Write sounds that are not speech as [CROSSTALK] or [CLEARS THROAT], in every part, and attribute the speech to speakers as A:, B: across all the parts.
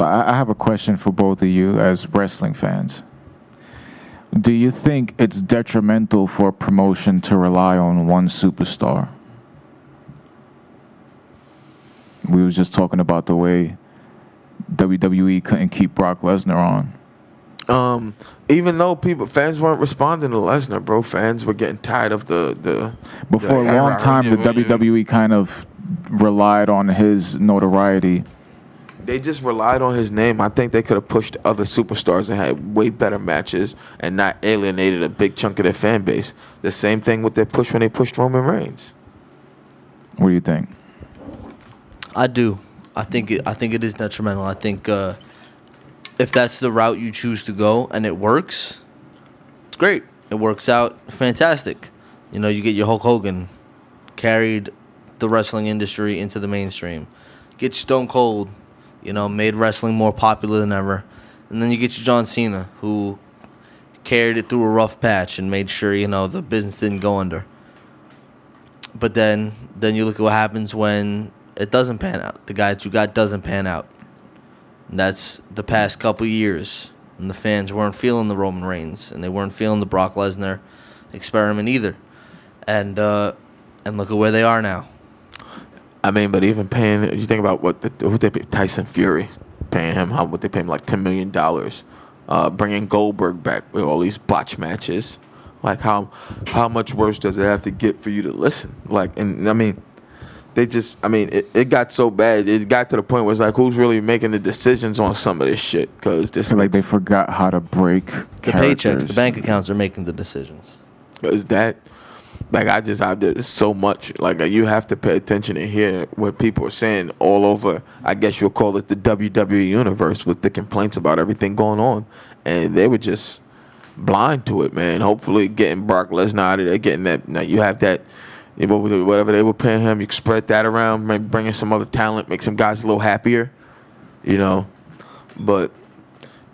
A: So I, I have a question for both of you as wrestling fans. Do you think it's detrimental for a promotion to rely on one superstar? We was just talking about the way WWE couldn't keep Brock Lesnar on.
B: Um, even though people fans weren't responding to Lesnar, bro, fans were getting tired of the the.
A: But for a long time, the. WWE kind of relied on his notoriety.
B: They just relied on his name. I think they could have pushed other superstars and had way better matches and not alienated a big chunk of their fan base. The same thing with their push when they pushed Roman Reigns.
A: What do you think?
C: I do. I think it, I think it is detrimental. I think uh, if that's the route you choose to go and it works, it's great. It works out fantastic. You know, you get your Hulk Hogan, carried the wrestling industry into the mainstream. Get Stone Cold, you know, made wrestling more popular than ever. And then you get your John Cena, who carried it through a rough patch and made sure, you know, the business didn't go under. But then then you look at what happens when it doesn't pan out. The guy that you got doesn't pan out. And that's the past couple years. And the fans weren't feeling the Roman Reigns and they weren't feeling the Brock Lesnar experiment either. And uh and look at where they are now.
B: I mean, but even paying, you think about what the, what they pay Tyson Fury, paying him how what they pay him like ten million dollars, uh, bringing Goldberg back with all these botch matches, like how how much worse does it have to get for you to listen? Like, and I mean, they just, I mean, it, it got so bad, it got to the point where it's like, who's really making the decisions on some of this shit? Because this
A: like they forgot how to break
C: The paychecks, the bank accounts are making the decisions.
B: Is that like I just I did so much like you have to pay attention and hear what people are saying all over. I guess you'll call it the WWE universe with the complaints about everything going on, and they were just blind to it, man. Hopefully, getting Brock Lesnar out of there, getting that. Now you have that. Whatever they were paying him, you spread that around, maybe bring in some other talent, make some guys a little happier, you know. But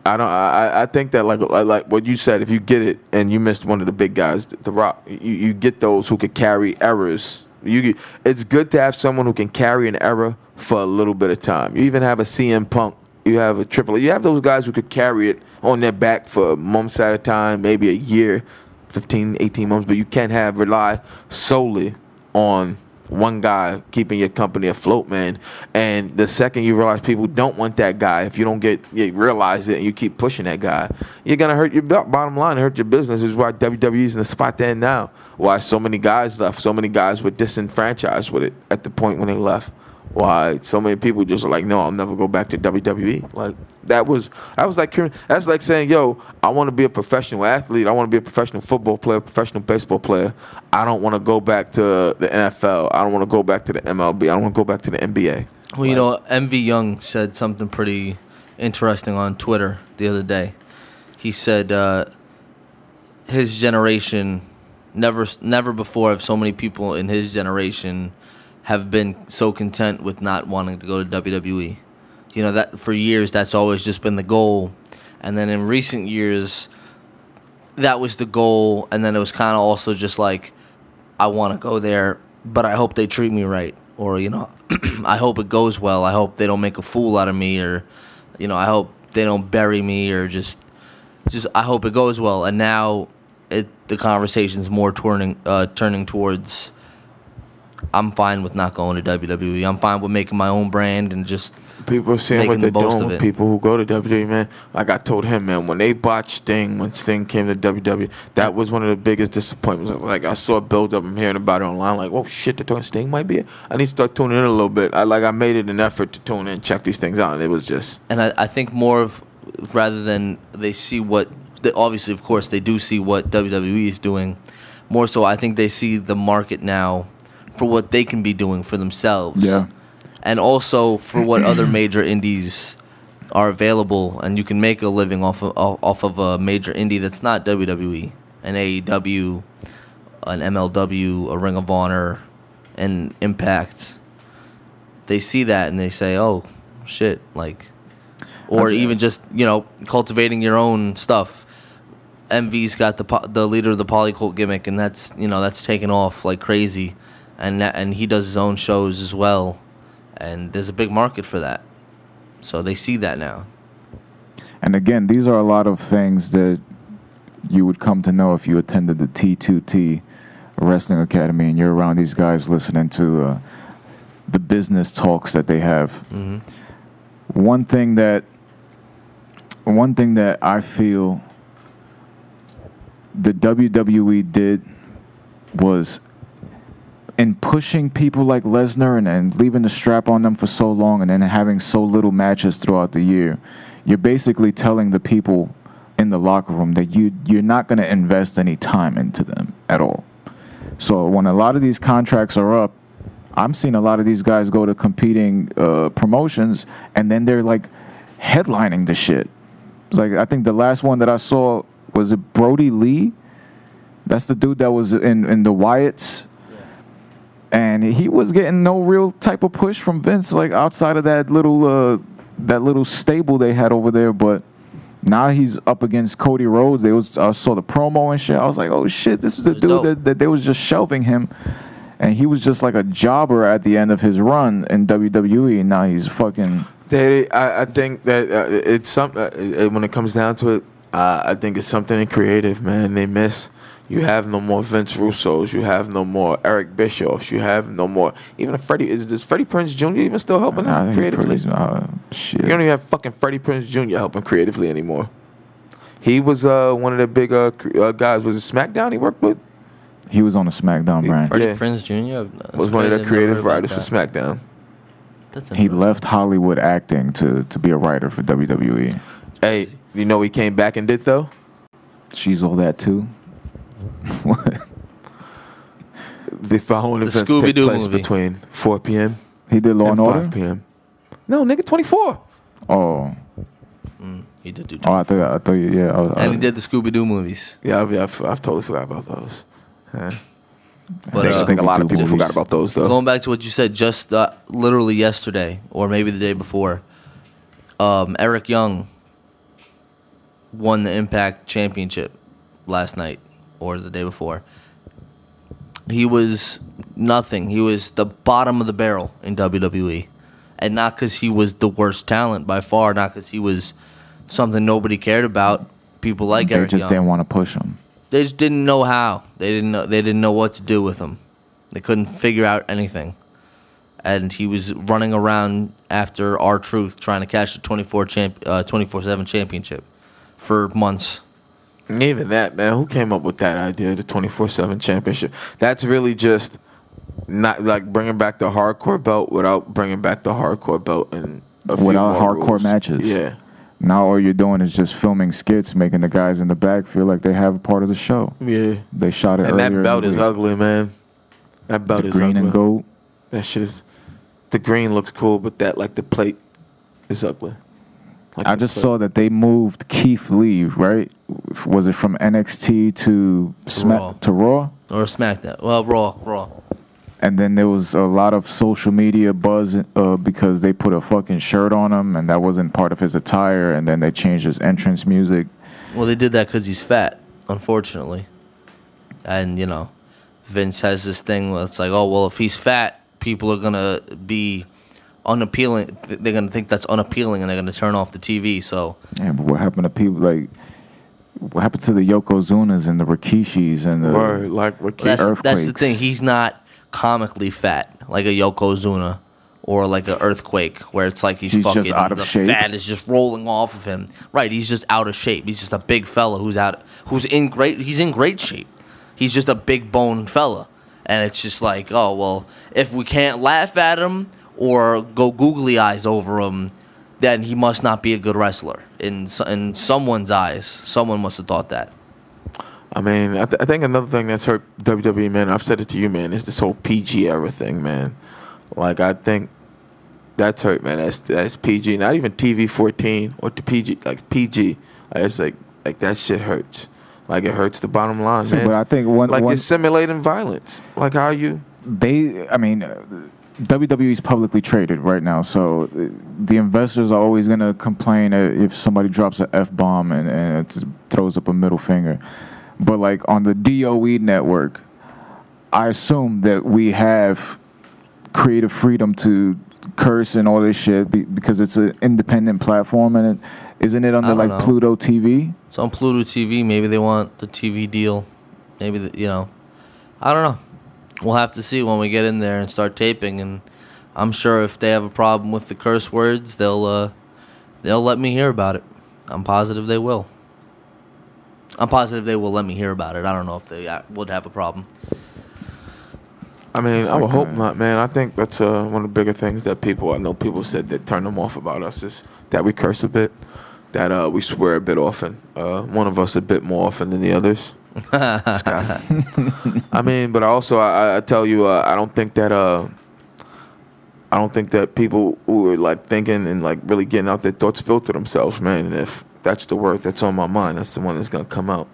B: I don't. I, I think that like like what you said, if you get it and you missed one of the big guys, the Rock, you, you get those who could carry errors. You get, it's good to have someone who can carry an error for a little bit of time. You even have a CM Punk. You have a Triple. You have those guys who could carry it on their back for months at a time, maybe a year, 15, 18 months. But you can't have rely solely on one guy keeping your company afloat, man. And the second you realize people don't want that guy, if you don't get you realize it and you keep pushing that guy, you're gonna hurt your bottom line, hurt your business. Which is why WWE's in the spot they're in now. Why so many guys left, so many guys were disenfranchised with it at the point when they left. Why so many people just are like, no, I'll never go back to WWE. Like that was that was like that's like saying, yo, I want to be a professional athlete. I want to be a professional football player, professional baseball player. I don't want to go back to the NFL. I don't want to go back to the MLB. I don't want to go back to the NBA.
C: Well, you know, MV Young said something pretty interesting on Twitter the other day. He said uh, his generation never never before have so many people in his generation have been so content with not wanting to go to WWE. You know that for years that's always just been the goal, and then in recent years, that was the goal, and then it was kind of also just like, I want to go there, but I hope they treat me right, or you know, [CLEARS THROAT] I hope it goes well. I hope they don't make a fool out of me, or you know, I hope they don't bury me, or just, just I hope it goes well. And now, it the conversation's more turning uh, turning towards. I'm fine with not going to WWE. I'm fine with making my own brand and just
B: People are seeing what they're
C: the
B: doing with people who go to WWE, man. Like I told him, man, when they botched Sting, when Sting came to WWE, that was one of the biggest disappointments. Like I saw a build up, I'm hearing about it online. Like, oh shit, they're talking Sting might be it. I need to start tuning in a little bit. I like I made it an effort to tune in, check these things out, and it was just
C: and I, I think more of rather than they see what they, obviously of course they do see what WWE is doing more so I think they see the market now for what they can be doing for themselves
A: Yeah.
C: and also for what other [CLEARS THROAT] major indies are available and you can make a living off of off of a major indie that's not WWE an AEW an MLW a Ring of Honor an Impact they see that and they say oh shit like or
A: Okay.
C: even just you know cultivating your own stuff. MV's got the po- the leader of the polycult gimmick, and that's you know that's taken off like crazy, and that, and he does his own shows as well, and there's a big market for that. So they see that now.
A: And again, these are a lot of things that you would come to know if you attended the T2T Wrestling Academy and you're around these guys listening to uh, the business talks that they have.
C: hmm
A: One thing that one thing that I feel the WWE did was in pushing people like Lesnar and, and leaving the strap on them for so long and then having so little matches throughout the year, you're basically telling the people in the locker room that you you're not going to invest any time into them at all. So when a lot of these contracts are up, I'm seeing a lot of these guys go to competing uh, promotions and then they're like headlining the shit. It's like I think the last one that I saw was it Brodie Lee. That's the dude that was in in the Wyatts and he was getting no real type of push from Vince, like outside of that little uh, that little stable they had over there. But now he's up against Cody Rhodes. They was I saw the promo and shit. I was like, oh shit, this is the dude that, that they was just shelving him, and he was just like a jobber at the end of his run in WWE. And now he's fucking.
B: They, I, I think that uh, it's something. Uh, when it comes down to it, uh, I think it's something in creative, man. They miss. You have no more Vince Russo's. You have no more Eric Bischoffs. You have no more. Even Freddie is does Freddie Prinze Jr. even still helping
A: I
B: out
A: think
B: creatively?
A: pretty- uh, shit.
B: You don't even have fucking Freddie Prinze Jr. helping creatively anymore. He was uh, one of the big uh, uh, guys. Was it SmackDown he worked with?
A: He was on the SmackDown
B: He-
A: brand.
C: Freddie
B: Yeah.
C: Prinze Jr. That's
B: Was one of the creative writers for. SmackDown.
C: That's
A: He left Hollywood acting to to be a writer for WWE.
B: Hey, you know he came back and did though?
A: She's all that too. [LAUGHS] What?
B: The following
C: The
B: events take
C: Scooby-Doo
B: place
C: movie.
B: between 4 p.m.
A: He did Law
B: and
A: and
B: 5
A: Order.
B: p.m. No, nigga, 24.
A: Oh,
C: Mm, he did do.
A: oh, I thought I thought you, yeah. I was, I
C: and he
A: was-
C: did the Scooby Doo movies.
B: Yeah, I've, I've, I've totally forgot about those. Huh.
C: But,
B: I, think, I
C: uh,
B: think a lot of
A: Scooby-Doo
B: people forgot about those though.
C: Going back to what you said just uh, literally yesterday, or maybe the day before, um, Eric Young won the Impact Championship last night or the day before. He was nothing. He was the bottom of the barrel in WWE. And not because he was the worst talent by far, not because he was something nobody cared about. People like
A: they
C: Eric
A: just
C: Young.
A: didn't want to push him.
C: They just didn't know how. They didn't know. They didn't know what to do with him. They couldn't figure out anything. And he was running around after R-Truth, trying to catch the 24 champ, uh, 24/7 championship for months.
B: Even that, man. Who came up with that idea, the 24 7 championship? That's really just not like bringing back the hardcore belt without bringing back the hardcore belt and a
A: Without
B: more
A: hardcore
B: rules.
A: matches.
B: Yeah.
A: Now all you're doing is just filming skits, making the guys in the back feel like they have a part of the show.
B: Yeah.
A: They shot it
B: And that
A: earlier in
B: belt is
A: week.
B: ugly, man. That belt
A: The
B: is
A: green
B: ugly.
A: and gold.
B: That shit is. The green looks cool, but that, like, the plate is ugly. Like
A: I just saw that they moved Keith Lee, right? Was it from NXT to Smack
C: Raw.
A: to Raw?
C: Or SmackDown. Well, Raw, Raw.
A: And then there was a lot of social media buzz uh, because they put a fucking shirt on him, and that wasn't part of his attire. And then they changed his entrance music.
C: Well, they did that because he's fat, unfortunately. And you know, Vince has this thing where it's like, oh well, if he's fat, people are gonna be unappealing. They're gonna think that's unappealing, and they're gonna turn off the TV. So
A: Yeah, but what happened to people like? What happened to the Yokozunas and the Rikishis and the?
B: Word, like, what
C: that's
B: Keith,
C: that's the thing. He's not comically fat like a Yokozuna or like an earthquake, where it's like he's,
A: He's
C: fucking
A: just out of
C: the
A: shape?
C: fat is just rolling off of him. Right, he's just out of shape. He's just a big fella who's out, who's in great. He's in great shape. He's just a big boned fella, and it's just like, oh well, if we can't laugh at him or go googly eyes over him, then he must not be a good wrestler in in someone's eyes. Someone must have thought that.
B: I mean, I, th- I think another thing that's hurt WWE, man, I've said it to you, man, is this whole PG era thing, man. Like, I think that's hurt, man. That's that's PG, not even TV 14 or the PG, like PG. Like, it's like, like that shit hurts. Like, it hurts the bottom line, man.
A: but I think one,
B: like,
A: one
B: you're simulating violence. Like, how you.
A: they i mean uh, WWE is publicly traded right now so uh, the investors are always going to complain if somebody drops an f-bomb and, and it throws up a middle finger but like on the doe network i assume that we have creative freedom to curse and all this shit because it's an independent platform and it isn't it under like
C: know.
A: Pluto TV?
C: It's on Pluto TV. Maybe they want the TV deal. Maybe the, you know, I don't know. We'll have to see when we get in there and start taping. And I'm sure if they have a problem with the curse words, they'll uh, they'll let me hear about it. I'm positive they will. I'm positive they will let me hear about it. I don't know if they uh, would have a problem.
B: I mean,
A: It's
B: I would
A: like,
B: hope
A: uh,
B: not, man. I think that's uh, one of the bigger things that people I know people said that turned them off about us is that we curse a bit, that uh, we swear a bit often. Uh, one of us a bit more often than the others. [LAUGHS] I mean, but also I, I tell you, uh, I don't think that uh, I don't think that people who are like thinking and like really getting out their thoughts filter themselves, man. And if that's the word that's on my mind, that's the one that's gonna come out.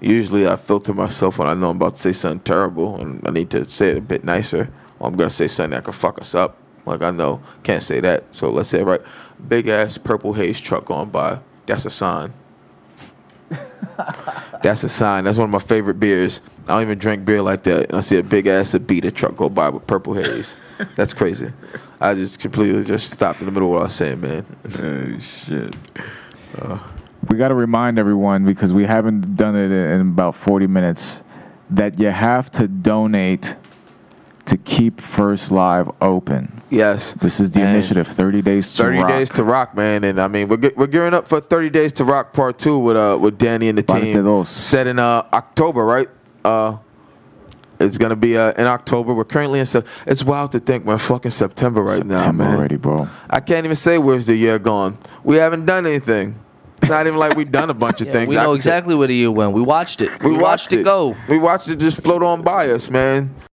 B: Usually, I filter myself when I know I'm about to say something terrible, and I need to say it a bit nicer. Or I'm gonna say something that could fuck us up. Like I know can't say that, so let's say right. Big ass purple haze truck going by. That's a sign. [LAUGHS] That's a sign. That's one of my favorite beers. I don't even drink beer like that. I see a big ass Abita truck go by with purple haze. That's crazy. I just completely just stopped in the middle of what I was saying, man.
A: Oh shit. we got to remind everyone because we haven't done it in about 40 minutes that you have to donate to keep First Live open.
B: Yes.
A: This is the
B: And
A: initiative 30 days to
B: 30
A: rock.
B: days to rock, man. And I mean, we're, ge- we're gearing up for 30 days to rock part two with uh with Danny and the
A: Parte
B: team.
A: dos.
B: Set in uh October, right? Uh, it's gonna be uh, in October. We're currently in. Sep- it's wild to think we're fucking September right now,
A: September
B: man.
A: already, bro.
B: I can't even say where's the year gone. We haven't done anything. It's not even like we've done a bunch of [LAUGHS]
C: Yeah,
B: things.
C: we know exactly where the year went. We watched it.
B: We, watched,
C: it go.
B: We watched it just float on by us, man.